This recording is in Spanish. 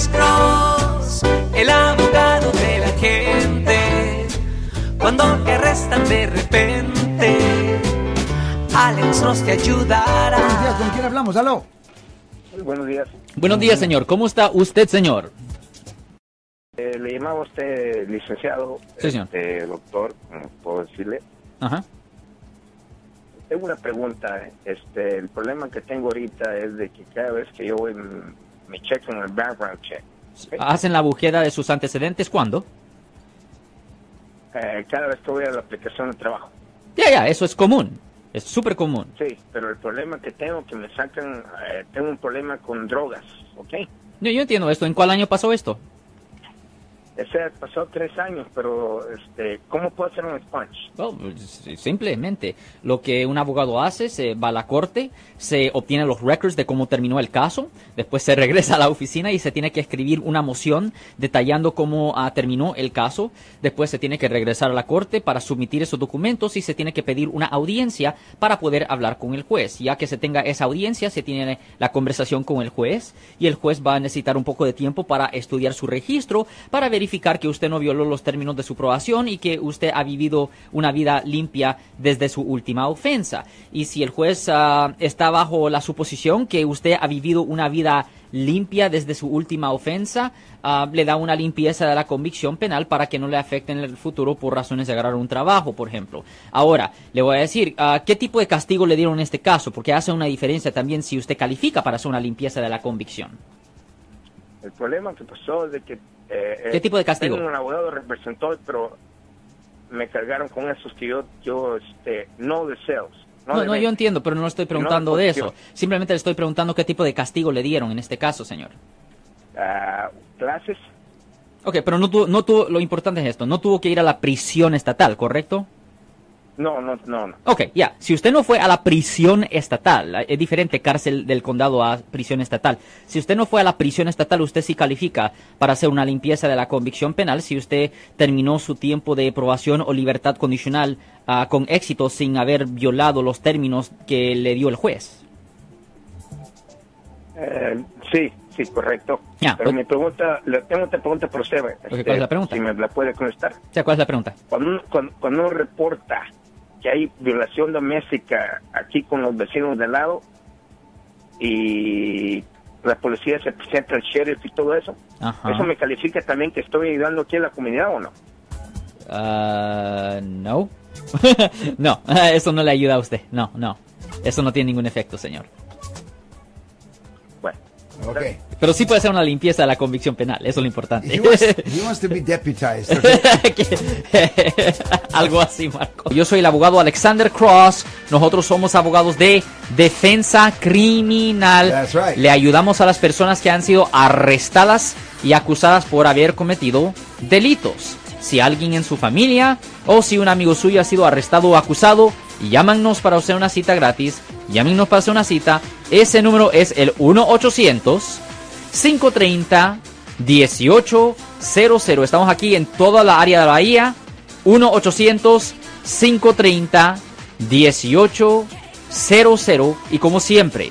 Alex Cross, el abogado de la gente. Cuando te arrestan de repente, Alex Cross te ayudará. Buenos días, ¿con quién hablamos? ¿Aló? Muy buenos días. Buenos días, señor. ¿Cómo está usted, señor? Eh, le llamaba a usted licenciado, Sí, señor. este, doctor, ¿cómo puedo decirle. Ajá. Tengo una pregunta. Este, el problema que tengo ahorita es de que cada vez que yo voy, me checan el background check. ¿Hacen la búsqueda de sus antecedentes cuándo? Eh, cada vez que voy a la aplicación de trabajo. Ya, ya, eso es común. Es súper común. Sí, pero el problema que tengo que me sacan, eh, tengo un problema con drogas, ¿ok? Yo, yo entiendo esto. ¿En cuál año pasó esto? Ese pasó tres años, pero este, ¿cómo puedo hacer un sponge? Well, pues, simplemente lo que un abogado hace, se va a la corte, se obtiene los records de cómo terminó el caso, después se regresa a la oficina y se tiene que escribir una moción detallando cómo ah, terminó el caso, después se tiene que regresar a la corte para submitir esos documentos y se tiene que pedir una audiencia para poder hablar con el juez. Ya que se tenga esa audiencia, se tiene la conversación con el juez y el juez va a necesitar un poco de tiempo para estudiar su registro, para verificar que usted no violó los términos de su probación y que usted ha vivido una vida limpia desde su última ofensa. Y si el juez ah, está bajo la suposición que usted ha vivido una vida limpia desde su última ofensa, ah, le da una limpieza de la convicción penal para que no le afecte en el futuro por razones de agarrar un trabajo, por ejemplo. Ahora, le voy a decir, ah, ¿qué tipo de castigo le dieron en este caso? Porque hace una diferencia también si usted califica para hacer una limpieza de la convicción. El problema que pasó es de que... eh, ¿Qué eh, tipo de castigo? Tengo un abogado representó, pero me cargaron con esos que yo, yo este, no de sales. No, de no, ventas. yo entiendo, pero no estoy preguntando de eso. Simplemente le estoy preguntando qué tipo de castigo le dieron en este caso, señor. Ah, clases. Ok, pero no tuvo, no tuvo, lo importante es esto, no tuvo que ir a la prisión estatal, ¿correcto? No, no, no, no. Ok, ya, si usted no fue a la prisión estatal, es diferente cárcel del condado a prisión estatal. Si usted no fue a la prisión estatal, usted sí califica para hacer una limpieza de la convicción penal si usted terminó su tiempo de probación o libertad condicional ah, con éxito sin haber violado los términos que le dio el juez. Eh, sí, sí, correcto. Ya, Pero mi pregunta, le tengo otra pregunta por este, ¿cuál es la pregunta? Si me la puede contestar. O sea, ¿cuál es la pregunta? Cuando uno, cuando, cuando uno reporta que hay violación doméstica aquí con los vecinos de lado y la policía se presenta al sheriff y todo eso, Ajá. ¿eso me califica también que estoy ayudando aquí a la comunidad o no? Ah, no. no, eso no le ayuda a usted. No, no. Eso no tiene ningún efecto, señor. Bueno, Ok. Pero sí puede ser una limpieza de la convicción penal, eso es lo importante. He wants, he wants to be deputized. okay? Algo así, Marco. Yo soy el abogado Alexander Cross. Nosotros somos abogados de defensa criminal. That's right. Le ayudamos a las personas que han sido arrestadas y acusadas por haber cometido delitos. Si alguien en su familia o si un amigo suyo ha sido arrestado o acusado, llámanos para hacer una cita gratis. Llámenos para hacer una cita. Ese número es el 1-800-530-1800. Estamos aquí en toda la área de la Bahía. 1-800-530-1800. Y como siempre,